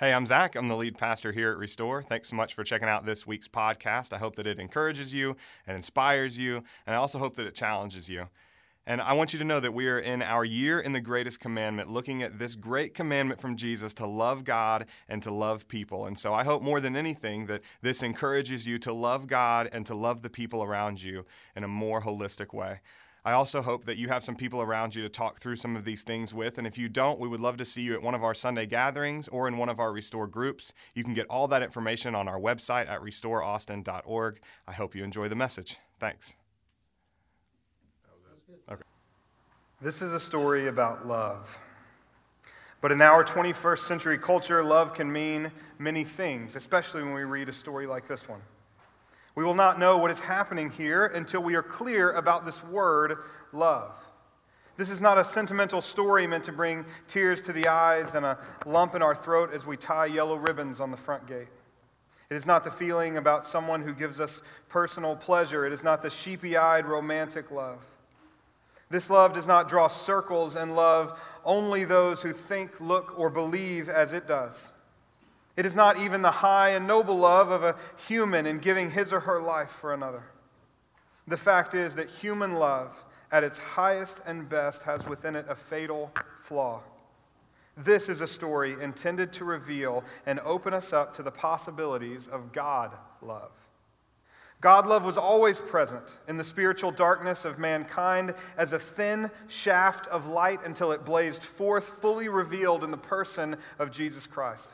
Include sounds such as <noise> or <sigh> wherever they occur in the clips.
Hey, I'm Zach. I'm the lead pastor here at Restore. Thanks so much for checking out this week's podcast. I hope that it encourages you and inspires you, and I also hope that it challenges you. And I want you to know that we are in our year in the greatest commandment, looking at this great commandment from Jesus to love God and to love people. And so I hope more than anything that this encourages you to love God and to love the people around you in a more holistic way. I also hope that you have some people around you to talk through some of these things with. And if you don't, we would love to see you at one of our Sunday gatherings or in one of our Restore groups. You can get all that information on our website at restoreaustin.org. I hope you enjoy the message. Thanks. Okay. This is a story about love. But in our 21st century culture, love can mean many things, especially when we read a story like this one. We will not know what is happening here until we are clear about this word, love. This is not a sentimental story meant to bring tears to the eyes and a lump in our throat as we tie yellow ribbons on the front gate. It is not the feeling about someone who gives us personal pleasure. It is not the sheepy eyed romantic love. This love does not draw circles and love only those who think, look, or believe as it does. It is not even the high and noble love of a human in giving his or her life for another. The fact is that human love, at its highest and best, has within it a fatal flaw. This is a story intended to reveal and open us up to the possibilities of God love. God love was always present in the spiritual darkness of mankind as a thin shaft of light until it blazed forth, fully revealed in the person of Jesus Christ.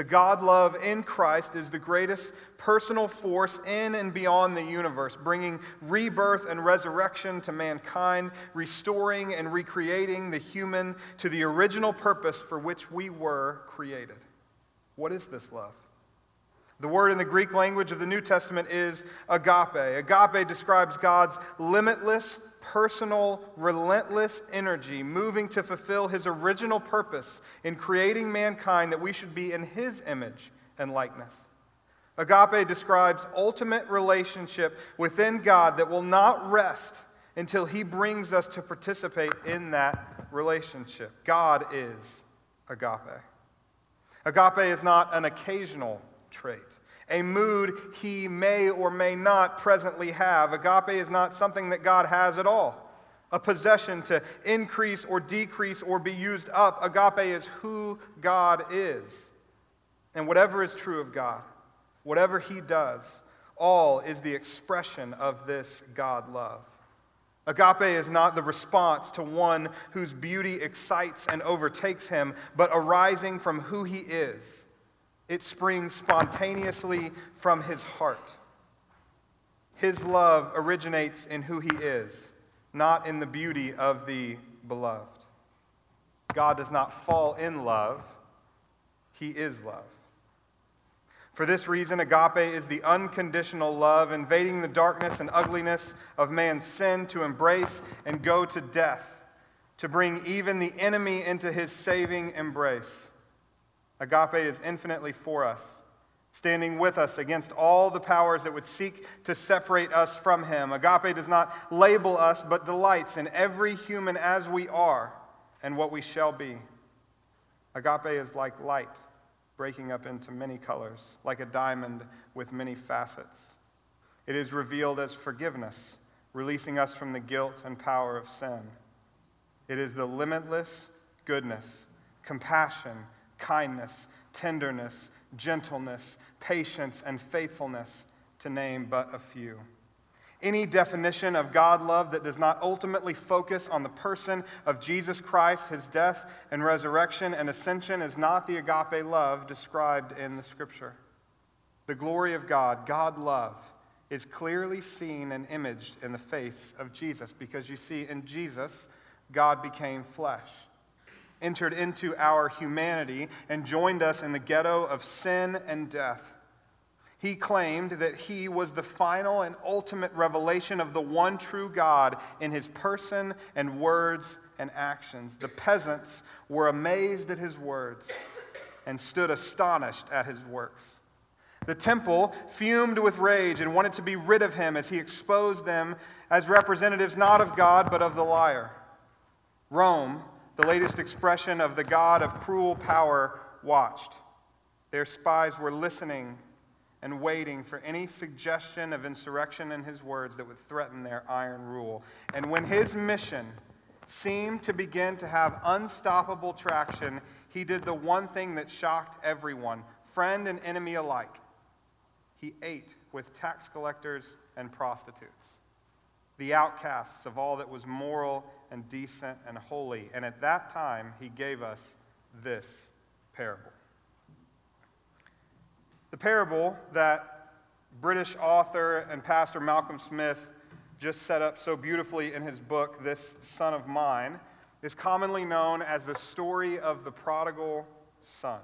The God love in Christ is the greatest personal force in and beyond the universe, bringing rebirth and resurrection to mankind, restoring and recreating the human to the original purpose for which we were created. What is this love? The word in the Greek language of the New Testament is agape. Agape describes God's limitless, personal, relentless energy moving to fulfill his original purpose in creating mankind that we should be in his image and likeness. Agape describes ultimate relationship within God that will not rest until he brings us to participate in that relationship. God is agape. Agape is not an occasional trait a mood he may or may not presently have. Agape is not something that God has at all, a possession to increase or decrease or be used up. Agape is who God is. And whatever is true of God, whatever he does, all is the expression of this God love. Agape is not the response to one whose beauty excites and overtakes him, but arising from who he is it springs spontaneously from his heart. His love originates in who he is, not in the beauty of the beloved. God does not fall in love, he is love. For this reason, agape is the unconditional love, invading the darkness and ugliness of man's sin to embrace and go to death, to bring even the enemy into his saving embrace. Agape is infinitely for us, standing with us against all the powers that would seek to separate us from Him. Agape does not label us, but delights in every human as we are and what we shall be. Agape is like light, breaking up into many colors, like a diamond with many facets. It is revealed as forgiveness, releasing us from the guilt and power of sin. It is the limitless goodness, compassion, kindness, tenderness, gentleness, patience, and faithfulness, to name but a few. Any definition of God love that does not ultimately focus on the person of Jesus Christ, his death and resurrection and ascension, is not the agape love described in the scripture. The glory of God, God love, is clearly seen and imaged in the face of Jesus because you see, in Jesus, God became flesh entered into our humanity and joined us in the ghetto of sin and death. He claimed that he was the final and ultimate revelation of the one true God in his person and words and actions. The peasants were amazed at his words and stood astonished at his works. The temple fumed with rage and wanted to be rid of him as he exposed them as representatives not of God but of the liar. Rome the latest expression of the God of cruel power watched. Their spies were listening and waiting for any suggestion of insurrection in his words that would threaten their iron rule. And when his mission seemed to begin to have unstoppable traction, he did the one thing that shocked everyone, friend and enemy alike. He ate with tax collectors and prostitutes, the outcasts of all that was moral and decent and holy. And at that time, he gave us this parable. The parable that British author and pastor Malcolm Smith just set up so beautifully in his book, This Son of Mine, is commonly known as the story of the prodigal son.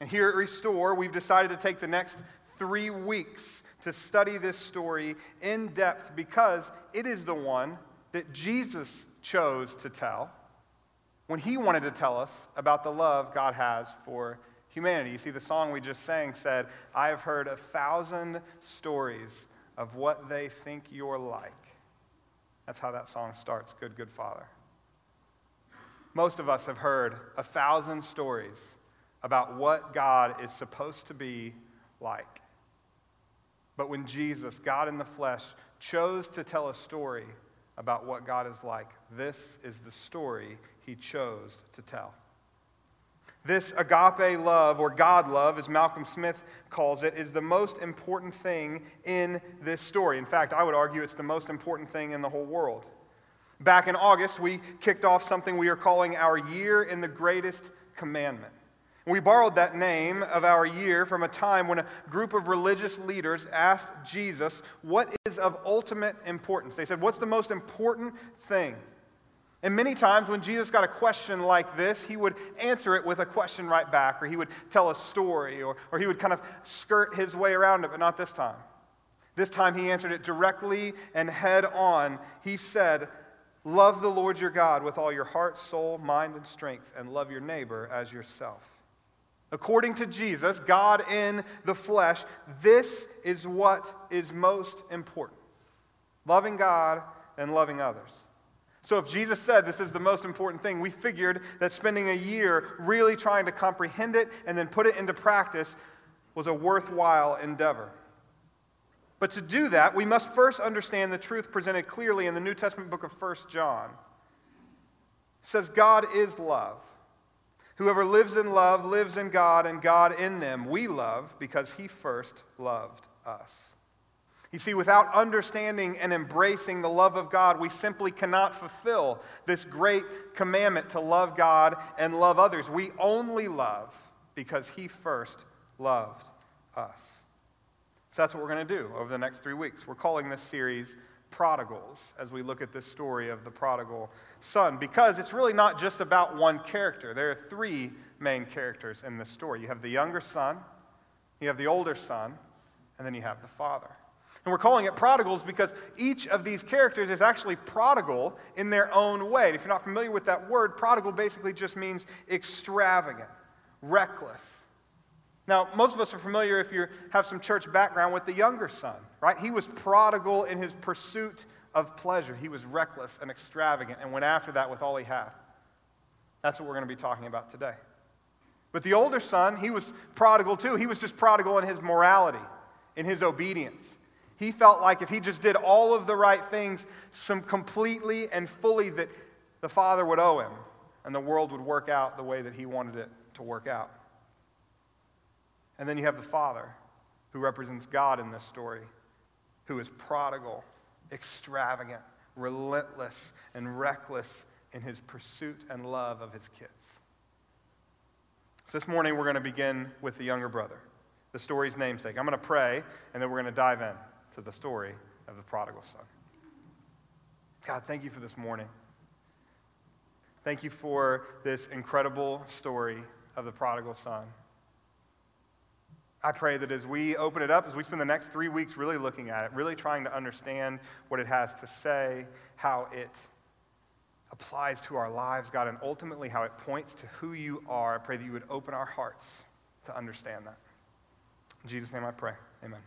And here at Restore, we've decided to take the next three weeks to study this story in depth because it is the one that Jesus chose to tell when he wanted to tell us about the love God has for humanity. You see, the song we just sang said, I have heard a thousand stories of what they think you're like. That's how that song starts, Good, Good Father. Most of us have heard a thousand stories about what God is supposed to be like. But when Jesus, God in the flesh, chose to tell a story about what God is like, this is the story he chose to tell. This agape love, or God love, as Malcolm Smith calls it, is the most important thing in this story. In fact, I would argue it's the most important thing in the whole world. Back in August, we kicked off something we are calling our Year in the Greatest Commandment. We borrowed that name of our year from a time when a group of religious leaders asked Jesus, What is of ultimate importance? They said, What's the most important thing? And many times when Jesus got a question like this, he would answer it with a question right back, or he would tell a story, or, or he would kind of skirt his way around it, but not this time. This time he answered it directly and head on. He said, Love the Lord your God with all your heart, soul, mind, and strength, and love your neighbor as yourself. According to Jesus, God in the flesh, this is what is most important loving God and loving others. So, if Jesus said this is the most important thing, we figured that spending a year really trying to comprehend it and then put it into practice was a worthwhile endeavor. But to do that, we must first understand the truth presented clearly in the New Testament book of 1 John. It says, God is love. Whoever lives in love lives in God and God in them. We love because he first loved us. You see, without understanding and embracing the love of God, we simply cannot fulfill this great commandment to love God and love others. We only love because He first loved us. So that's what we're going to do over the next three weeks. We're calling this series Prodigals as we look at this story of the prodigal son because it's really not just about one character. There are three main characters in this story you have the younger son, you have the older son, and then you have the father. And we're calling it prodigals because each of these characters is actually prodigal in their own way. If you're not familiar with that word, prodigal basically just means extravagant, reckless. Now, most of us are familiar if you have some church background with the younger son, right? He was prodigal in his pursuit of pleasure. He was reckless and extravagant and went after that with all he had. That's what we're going to be talking about today. But the older son, he was prodigal too. He was just prodigal in his morality, in his obedience. He felt like if he just did all of the right things, some completely and fully, that the Father would owe him and the world would work out the way that he wanted it to work out. And then you have the Father, who represents God in this story, who is prodigal, extravagant, relentless, and reckless in his pursuit and love of his kids. So this morning we're going to begin with the younger brother, the story's namesake. I'm going to pray, and then we're going to dive in to the story of the prodigal son. God, thank you for this morning. Thank you for this incredible story of the prodigal son. I pray that as we open it up, as we spend the next three weeks really looking at it, really trying to understand what it has to say, how it applies to our lives, God, and ultimately how it points to who you are, I pray that you would open our hearts to understand that. In Jesus' name I pray. Amen.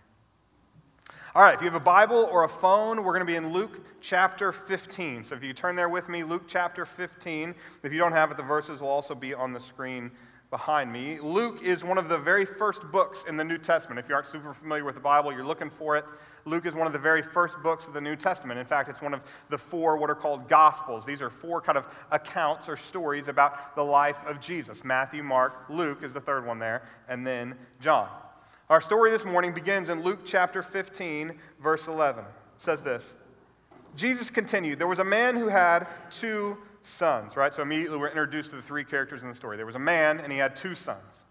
All right, if you have a Bible or a phone, we're going to be in Luke chapter 15. So if you turn there with me, Luke chapter 15. If you don't have it, the verses will also be on the screen behind me. Luke is one of the very first books in the New Testament. If you aren't super familiar with the Bible, you're looking for it. Luke is one of the very first books of the New Testament. In fact, it's one of the four what are called Gospels. These are four kind of accounts or stories about the life of Jesus. Matthew, Mark, Luke is the third one there, and then John. Our story this morning begins in Luke chapter 15, verse 11. It says this Jesus continued, There was a man who had two sons, right? So immediately we're introduced to the three characters in the story. There was a man, and he had two sons.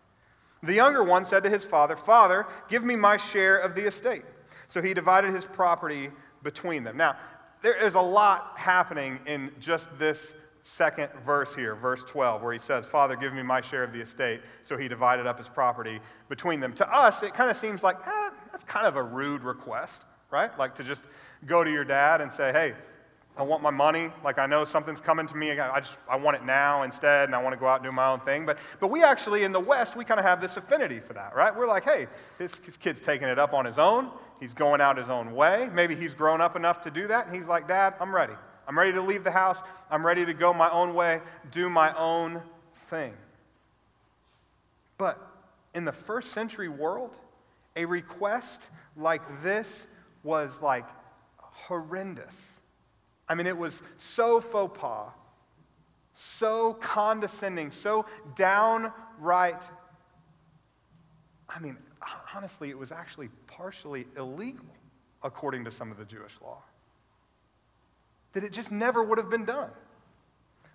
The younger one said to his father, Father, give me my share of the estate. So he divided his property between them. Now, there is a lot happening in just this second verse here, verse 12, where he says, Father, give me my share of the estate. So he divided up his property between them. To us, it kind of seems like, eh, that's kind of a rude request, right? Like to just go to your dad and say, hey, I want my money. Like I know something's coming to me. I just I want it now instead, and I want to go out and do my own thing. But but we actually in the West we kind of have this affinity for that, right? We're like, hey, this, kid's taking it up on his own. He's going out his own way. Maybe he's grown up enough to do that, and he's like, Dad, I'm ready. I'm ready to leave the house. I'm ready to go my own way, do my own thing. But in the first century world, a request like this was like horrendous I mean, it was so faux pas, so condescending, so downright. I mean, honestly, it was actually partially illegal according to some of the Jewish law. That it just never would have been done.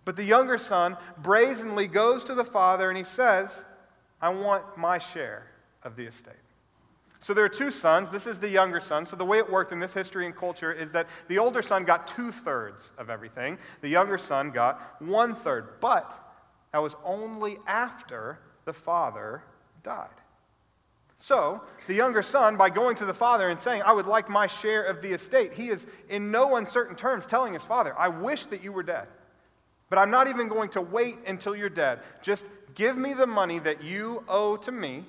But the younger son brazenly goes to the father and he says, I want my share of the estate. So there are two sons. This is the younger son. So the way it worked in this history and culture is that the older son got two thirds of everything, the younger son got one third. But that was only after the father died. So, the younger son, by going to the father and saying, I would like my share of the estate, he is in no uncertain terms telling his father, I wish that you were dead. But I'm not even going to wait until you're dead. Just give me the money that you owe to me,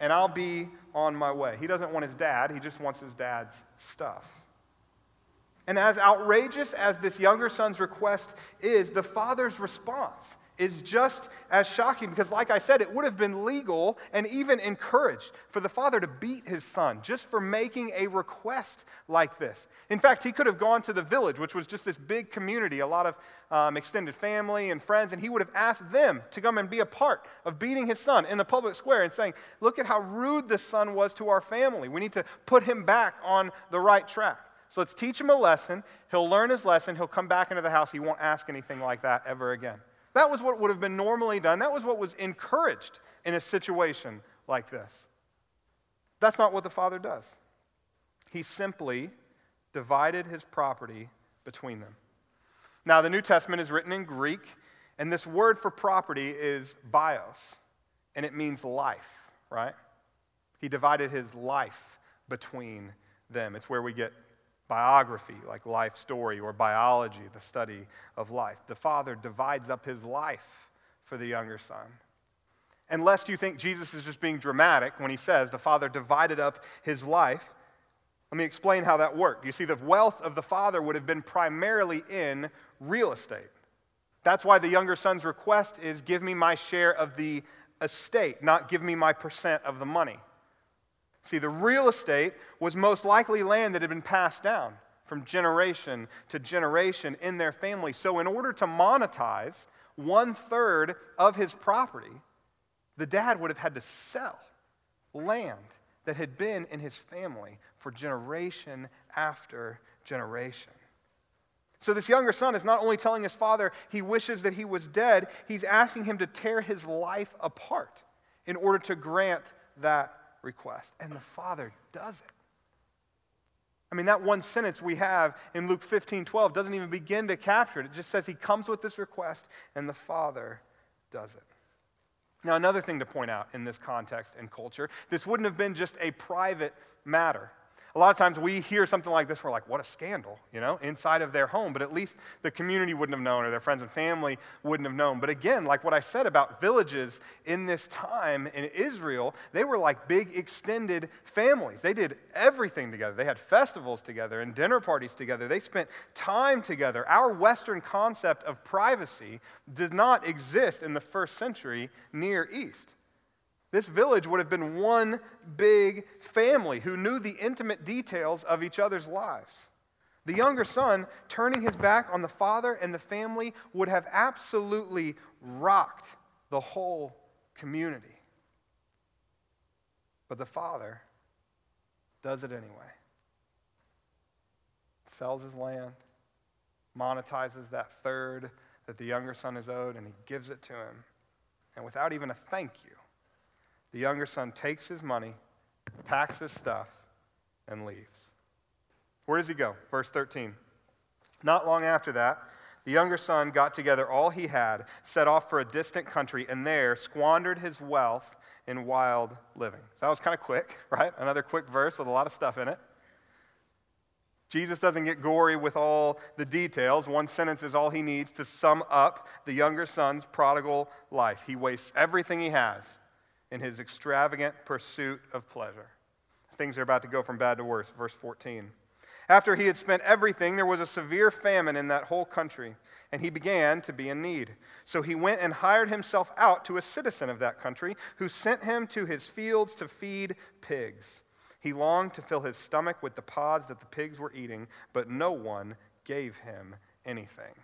and I'll be on my way. He doesn't want his dad, he just wants his dad's stuff. And as outrageous as this younger son's request is, the father's response is just as shocking because, like I said, it would have been legal and even encouraged for the father to beat his son just for making a request like this. In fact, he could have gone to the village, which was just this big community, a lot of um, extended family and friends, and he would have asked them to come and be a part of beating his son in the public square and saying, Look at how rude this son was to our family. We need to put him back on the right track. So let's teach him a lesson. He'll learn his lesson. He'll come back into the house. He won't ask anything like that ever again. That was what would have been normally done. That was what was encouraged in a situation like this. That's not what the father does. He simply divided his property between them. Now, the New Testament is written in Greek, and this word for property is bios, and it means life, right? He divided his life between them. It's where we get biography, like life story, or biology, the study of life. The father divides up his life for the younger son. And lest you think Jesus is just being dramatic when he says the father divided up his life, let me explain how that worked. You see, the wealth of the father would have been primarily in real estate. That's why the younger son's request is give me my share of the estate, not give me my percent of the money. See, the real estate was most likely land that had been passed down from generation to generation in their family. So, in order to monetize one third of his property, the dad would have had to sell land that had been in his family for generation after generation. So, this younger son is not only telling his father he wishes that he was dead, he's asking him to tear his life apart in order to grant that request. And the Father does it. I mean, that one sentence we have in Luke 15 12 doesn't even begin to capture it. It just says he comes with this request and the Father does it. Now, another thing to point out in this context and culture this wouldn't have been just a private matter. A lot of times we hear something like this, we're like, what a scandal, you know, inside of their home. But at least the community wouldn't have known or their friends and family wouldn't have known. But again, like what I said about villages in this time in Israel, they were like big extended families. They did everything together. They had festivals together and dinner parties together. They spent time together. Our Western concept of privacy did not exist in the first century Near East. This village would have been one big family who knew the intimate details of each other's lives. The younger son, turning his back on the father and the family, would have absolutely rocked the whole community. But the father does it anyway. Sells his land, monetizes that third that the younger son is owed, and he gives it to him. And without even a thank you, the younger son takes his money, packs his stuff, and leaves. Where does he go? Verse 13. Not long after that, the younger son got together all he had, set off for a distant country, and there squandered his wealth in wild living. So that was kind of quick, <laughs> right? Another quick verse with a lot of stuff in it. Jesus doesn't get gory with all the details. One sentence is all he needs to sum up the younger son's prodigal life. He wastes everything he has in his extravagant pursuit of pleasure. Things are about to go from bad to worse. Verse 14. After he had spent everything, there was a severe famine in that whole country, and he began to be in need. So he went and hired himself out to a citizen of that country, who sent him to his fields to feed pigs. He longed to fill his stomach with the pods that the pigs were eating, but no one gave him anything.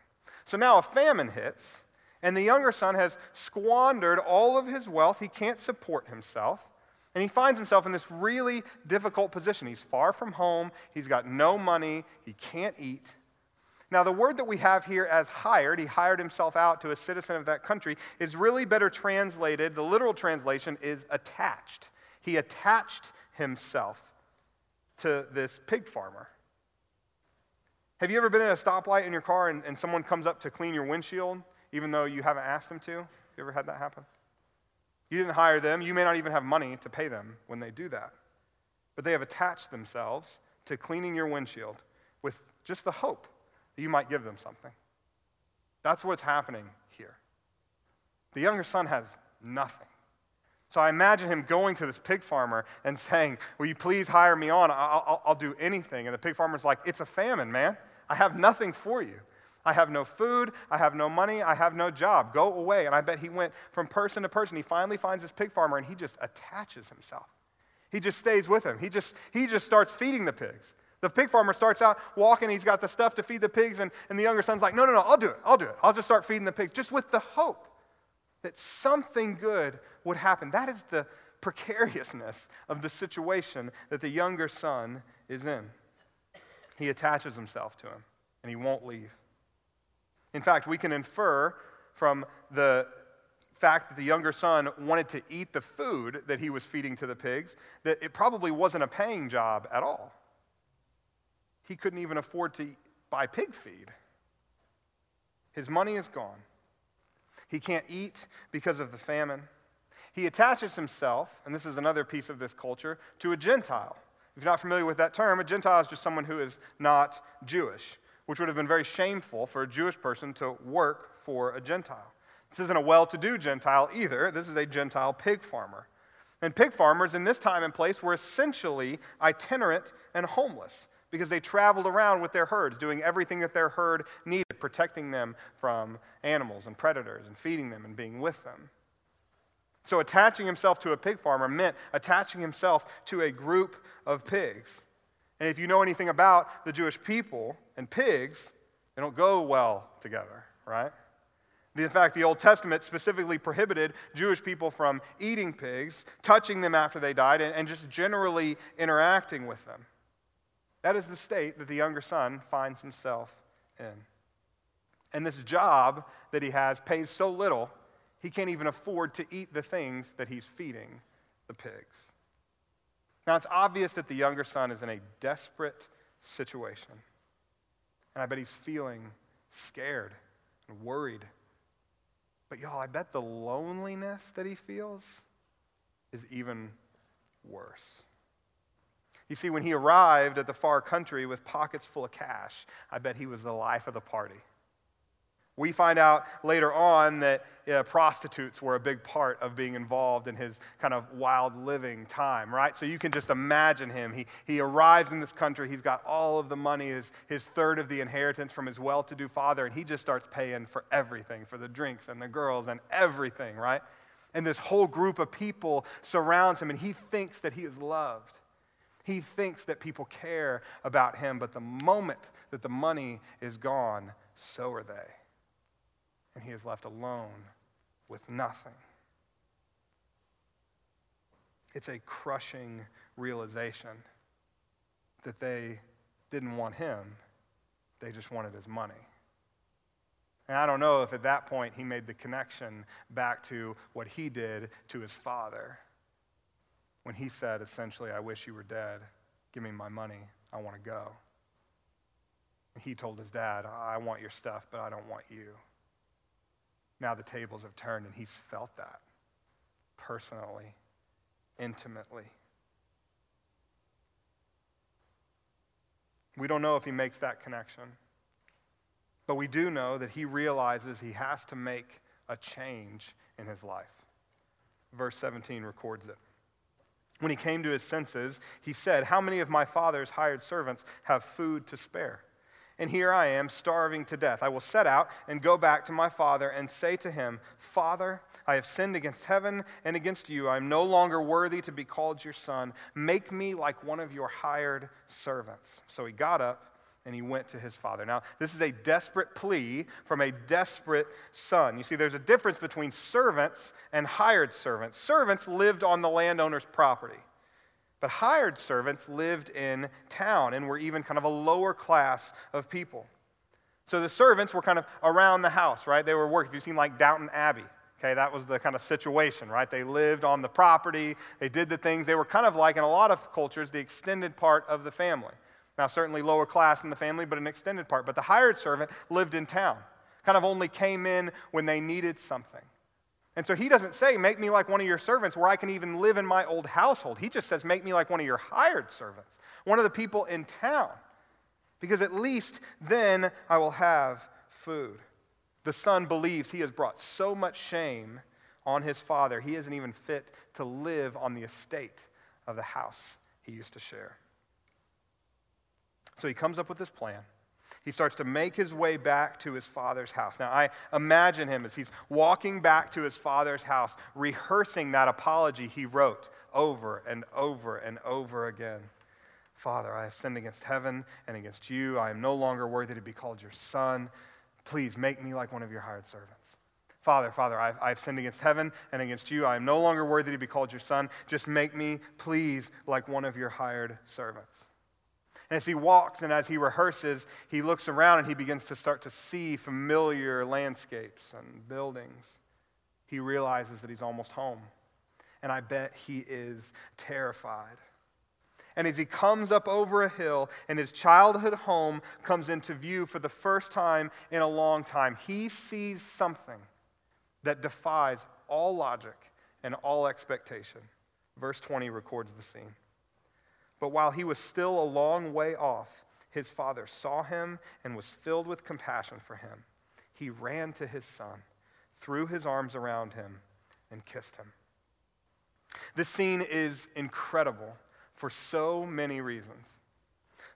So now a famine hits, and the younger son has squandered all of his wealth. He can't support himself. And he finds himself in this really difficult position. He's far from home, he's got no money, he can't eat. Now, the word that we have here as hired, he hired himself out to a citizen of that country, is really better translated. The literal translation is attached. He attached himself to this pig farmer. Have you ever been at a stoplight in your car and, and someone comes up to clean your windshield even though you haven't asked them to? You ever had that happen? You didn't hire them. You may not even have money to pay them when they do that. But they have attached themselves to cleaning your windshield with just the hope that you might give them something. That's what's happening here. The younger son has nothing. So I imagine him going to this pig farmer and saying, Will you please hire me on? I'll, I'll, I'll do anything. And the pig farmer's like, It's a famine, man. I have nothing for you. I have no food. I have no money. I have no job. Go away. And I bet he went from person to person. He finally finds this pig farmer and he just attaches himself. He just stays with him. He just, he just starts feeding the pigs. The pig farmer starts out walking. He's got the stuff to feed the pigs. And, and the younger son's like, No, no, no, I'll do it. I'll do it. I'll just start feeding the pigs, just with the hope that something good would happen. That is the precariousness of the situation that the younger son is in. He attaches himself to him and he won't leave. In fact, we can infer from the fact that the younger son wanted to eat the food that he was feeding to the pigs that it probably wasn't a paying job at all. He couldn't even afford to buy pig feed. His money is gone. He can't eat because of the famine. He attaches himself, and this is another piece of this culture, to a Gentile. If you're not familiar with that term, a Gentile is just someone who is not Jewish which would have been very shameful for a Jewish person to work for a Gentile. This isn't a well to do Gentile either. This is a Gentile pig farmer. And pig farmers in this time and place were essentially itinerant and homeless because they traveled around with their herds, doing everything that their herd needed, protecting them from animals and predators and feeding them and being with them. So, attaching himself to a pig farmer meant attaching himself to a group of pigs. And if you know anything about the Jewish people and pigs, they don't go well together, right? In fact, the Old Testament specifically prohibited Jewish people from eating pigs, touching them after they died, and, and, just generally interacting with them. That is the state that the younger son finds himself in. And this job that he has pays so little, he can't even afford to eat the things that he's feeding the pigs. Now, it's obvious that the younger son is in a desperate situation. And I bet he's feeling scared and worried. But, y'all, I bet the loneliness that he feels is even worse. You see, when he arrived at the far country with pockets full of cash, I bet he was the life of the party. We find out later on that prostitutes were a big part of being involved in his kind of wild living time, right? So you can just imagine him. He, he arrives in this country, he's got all of the money, his, his third of the inheritance from his well to do father, and he just starts paying for everything for the drinks and the girls and everything, right? And this whole group of people surrounds him, and he thinks that he is loved. He thinks that people care about him, but the moment that the money is gone, so are they and he is left alone with nothing. It's a crushing realization that they didn't want him, they just wanted his money. And I don't know if at that point he made the connection back to what he did to his father when he said, essentially, I wish you were dead. Give me my money. I want to go. And he told his dad, I want your stuff, but I don't want you. Now the tables have turned, and he's felt that personally, intimately. We don't know if he makes that connection, but we do know that he realizes he has to make a change in his life. Verse 17 records it. When he came to his senses, he said, How many of my father's hired servants have food to spare? And here I am starving to death. I will set out and go back to my father and say to him, Father, I have sinned against heaven and against you. I am no longer worthy to be called your son. Make me like one of your hired servants. So he got up and he went to his father. Now, this is a desperate plea from a desperate son. You see, there's a difference between servants and hired servants. Servants lived on the landowner's property. But hired servants lived in town and were even kind of a lower class of people. So the servants were kind of around the house, right? They were working. If you've seen like Downton Abbey, okay, that was the kind of situation, right? They lived on the property, they did the things. They were kind of like, in a lot of cultures, the extended part of the family. Now, certainly lower class in the family, but an extended part. But the hired servant lived in town, kind of only came in when they needed something. And so he doesn't say, Make me like one of your servants where I can even live in my old household. He just says, Make me like one of your hired servants, one of the people in town, because at least then I will have food. The son believes he has brought so much shame on his father, he isn't even fit to live on the estate of the house he used to share. So he comes up with this plan. He starts to make his way back to his father's house. Now, I imagine him as he's walking back to his father's house, rehearsing that apology he wrote over and over and over again. Father, I have sinned against heaven and against you. I am no longer worthy to be called your son. Please make me like one of your hired servants. Father, Father, I've, I've, sinned against heaven and against you. I am no longer worthy to be called your son. Just make me, please, like one of your hired servants. And as he walks and as he rehearses, he looks around and he begins to start to see familiar landscapes and buildings. He realizes that he's almost home. And I bet he is terrified. And as he comes up over a hill and his childhood home comes into view for the first time in a long time, he sees something that defies all logic and all expectation. Verse 20 records the scene. But while he was still a long way off, his father saw him and was filled with compassion for him. He ran to his son, threw his arms around him, and kissed him. This scene is incredible for so many reasons.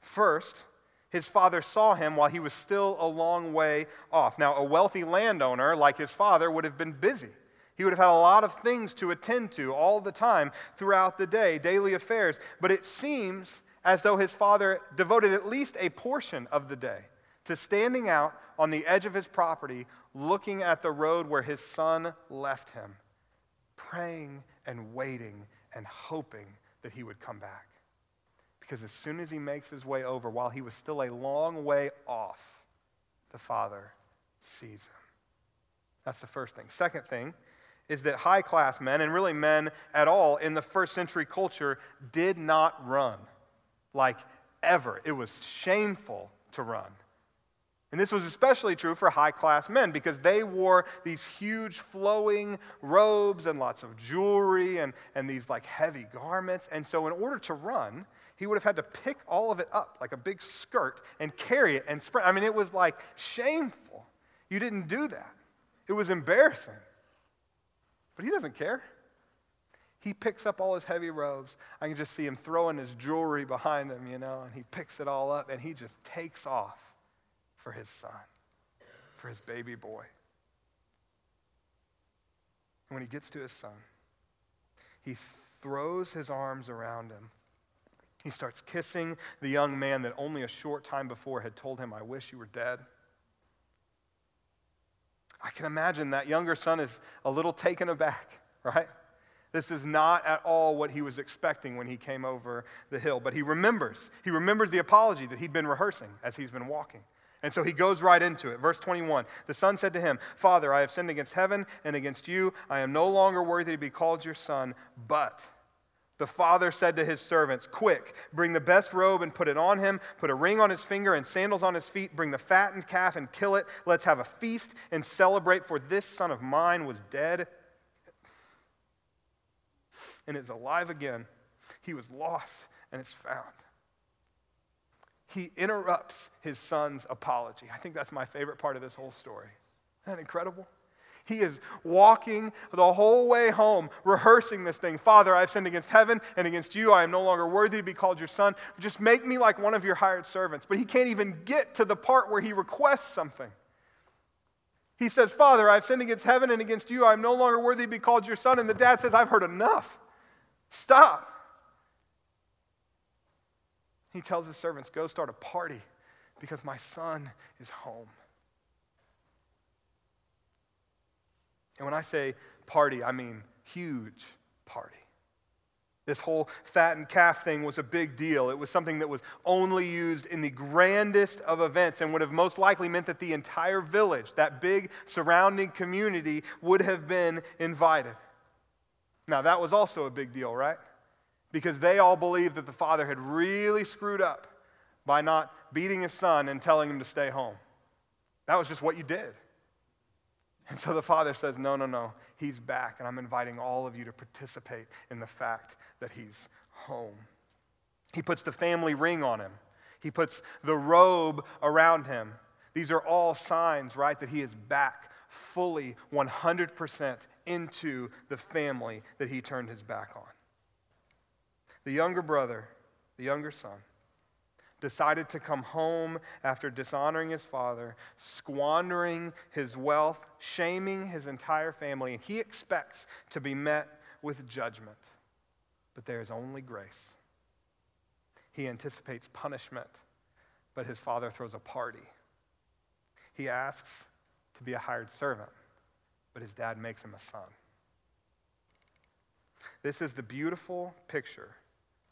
First, his father saw him while he was still a long way off. Now, a wealthy landowner like his father would have been busy. He would have had a lot of things to attend to all the time throughout the day, daily affairs. But it seems as though his father devoted at least a portion of the day to standing out on the edge of his property, looking at the road where his son left him, praying and waiting and hoping that he would come back. Because as soon as he makes his way over, while he was still a long way off, the father sees him. That's the first thing. Second thing is that high class men, and really men at all in the first century culture, did not run like ever. It was shameful to run. And this was especially true for high class men because they wore these huge flowing robes and lots of jewelry and, and these like heavy garments. And so, in order to run, he would have had to pick all of it up like a big skirt and carry it and sprint. I mean, it was like shameful. You didn't do that, it was embarrassing. But he doesn't care. He picks up all his heavy robes. I can just see him throwing his jewelry behind him, you know, and he picks it all up and he just takes off for his son, for his baby boy. And when he gets to his son, he throws his arms around him. He starts kissing the young man that only a short time before had told him, I wish you were dead. I can imagine that younger son is a little taken aback, <laughs> right? This is not at all what he was expecting when he came over the hill, but he remembers. He remembers the apology that he'd been rehearsing as he's been walking. And so he goes right into it. Verse 21 The son said to him, Father, I have sinned against heaven and against you. I am no longer worthy to be called your son. But the father said to his servants, Quick, bring the best robe and put it on him. Put a ring on his finger and sandals on his feet. Bring the fattened calf and kill it. Let's have a feast and celebrate, for this son of mine was dead and is alive again. He was lost and is found he interrupts his son's apology. I think that's my favorite part of this whole story. Isn't that incredible? He is walking the whole way home, rehearsing this thing. Father, I've sinned against heaven and against you. I am no longer worthy to be called your son. Just make me like one of your hired servants. But he can't even get to the part where he requests something. He says, Father, I've sinned against heaven and against you. I am no longer worthy to be called your son. And the dad says, I've heard enough. Stop. He tells his servants, Go start a party because my son is home. And when I say party, I mean huge party. This whole fattened calf thing was a big deal. It was something that was only used in the grandest of events and would have most likely meant that the entire village, that big surrounding community, would have been invited. Now, that was also a big deal, right? because they all believed that the father had really screwed up by not beating his son and telling him to stay home. That was just what you did. And so the father says, No, no, no, he's back, and I'm inviting all of you to participate in the fact that he's home. He puts the family ring on him, he puts the robe around him. These are all signs, right, that he is back fully 100% into the family that he turned his back on the younger brother, the younger son, decided to come home after dishonoring his father, squandering his wealth, shaming his entire family, and he expects to be met with judgment. But there is only grace. He anticipates punishment, but his father throws a party. He asks to be a hired servant, but his dad makes him a son. This is the beautiful picture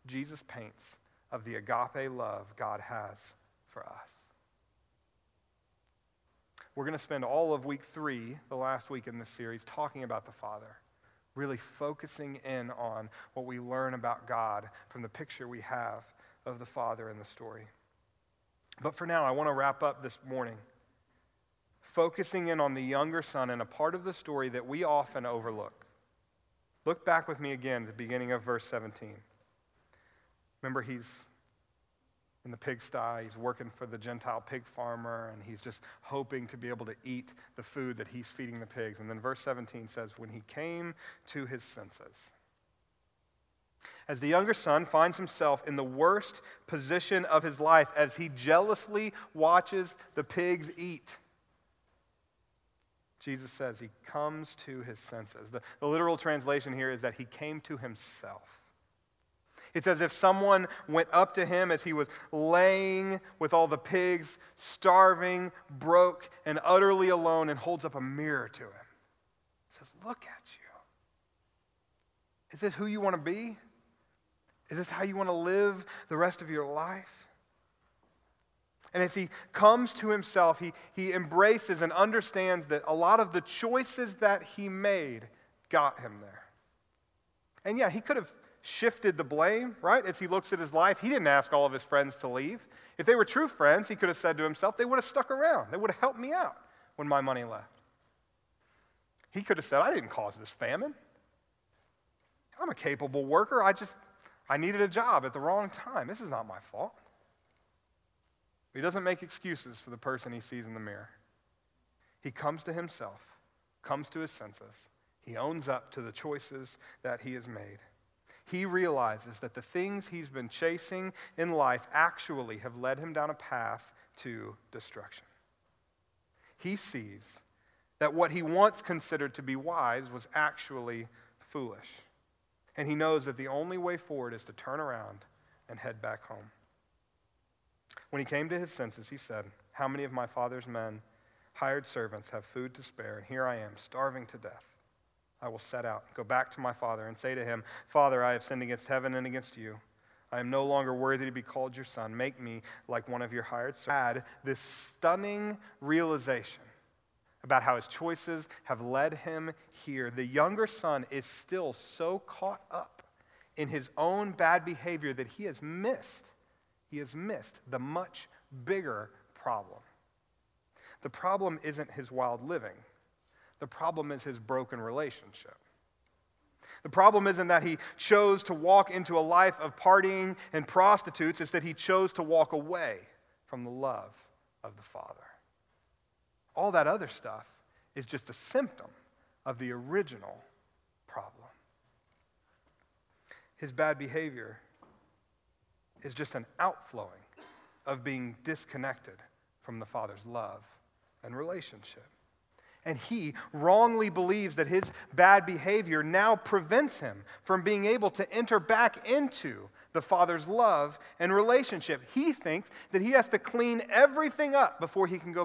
Jesus paints of the agape love God has for us. We're going to spend all of week three, the last week in this series, talking about the Father, really focusing in on what we learn about God from the picture we have of the Father in the story. But for now, I want to wrap up this morning focusing in on the younger son and a part of the story that we often overlook. Look back with me again at the beginning of verse 17. Remember, he's in the pigsty, he's working for the Gentile pig farmer, and he's just hoping to be able to eat the food that he's feeding the pigs. And then verse 17 says, When he came to his senses, as the younger son finds himself in the worst position of his life as he jealously watches the pigs eat. Jesus says he comes to his senses. The, the literal translation here is that he came to himself. It's as if someone went up to him as he was laying with all the pigs, starving, broke, and utterly alone, and holds up a mirror to him. says, Look at you. Is this who you want to be? Is this how you want to live the rest of your life? And as he comes to himself, he, he embraces and understands that a lot of the choices that he made got him there. And yeah, he could have shifted the blame, right? As he looks at his life, he didn't ask all of his friends to leave. If they were true friends, he could have said to himself, they would have stuck around. They would have helped me out when my money left. He could have said, I didn't cause this famine. I'm a capable worker. I just, I needed a job at the wrong time. This is not my fault. He doesn't make excuses for the person he sees in the mirror. He comes to himself, comes to his senses. He owns up to the choices that he has made. He realizes that the things he's been chasing in life actually have led him down a path to destruction. He sees that what he once considered to be wise was actually foolish. And he knows that the only way forward is to turn around and head back home. When he came to his senses, he said, How many of my father's men, hired servants, have food to spare? And here I am, starving to death. I will set out, go back to my father, and say to him, Father, I have sinned against heaven and against you. I am no longer worthy to be called your son. Make me like one of your hired servants. Had this stunning realization about how his choices have led him here. The younger son is still so caught up in his own bad behavior that he has missed. He has missed the much bigger problem. The problem isn't his wild living. The problem is his broken relationship. The problem isn't that he chose to walk into a life of partying and prostitutes, it's that he chose to walk away from the love of the Father. All that other stuff is just a symptom of the original problem. His bad behavior is just an outflowing of being disconnected from the Father's love and relationship. And he wrongly believes that his bad behavior now prevents him from being able to enter back into the Father's love and relationship. He thinks that he has to clean everything up before he can go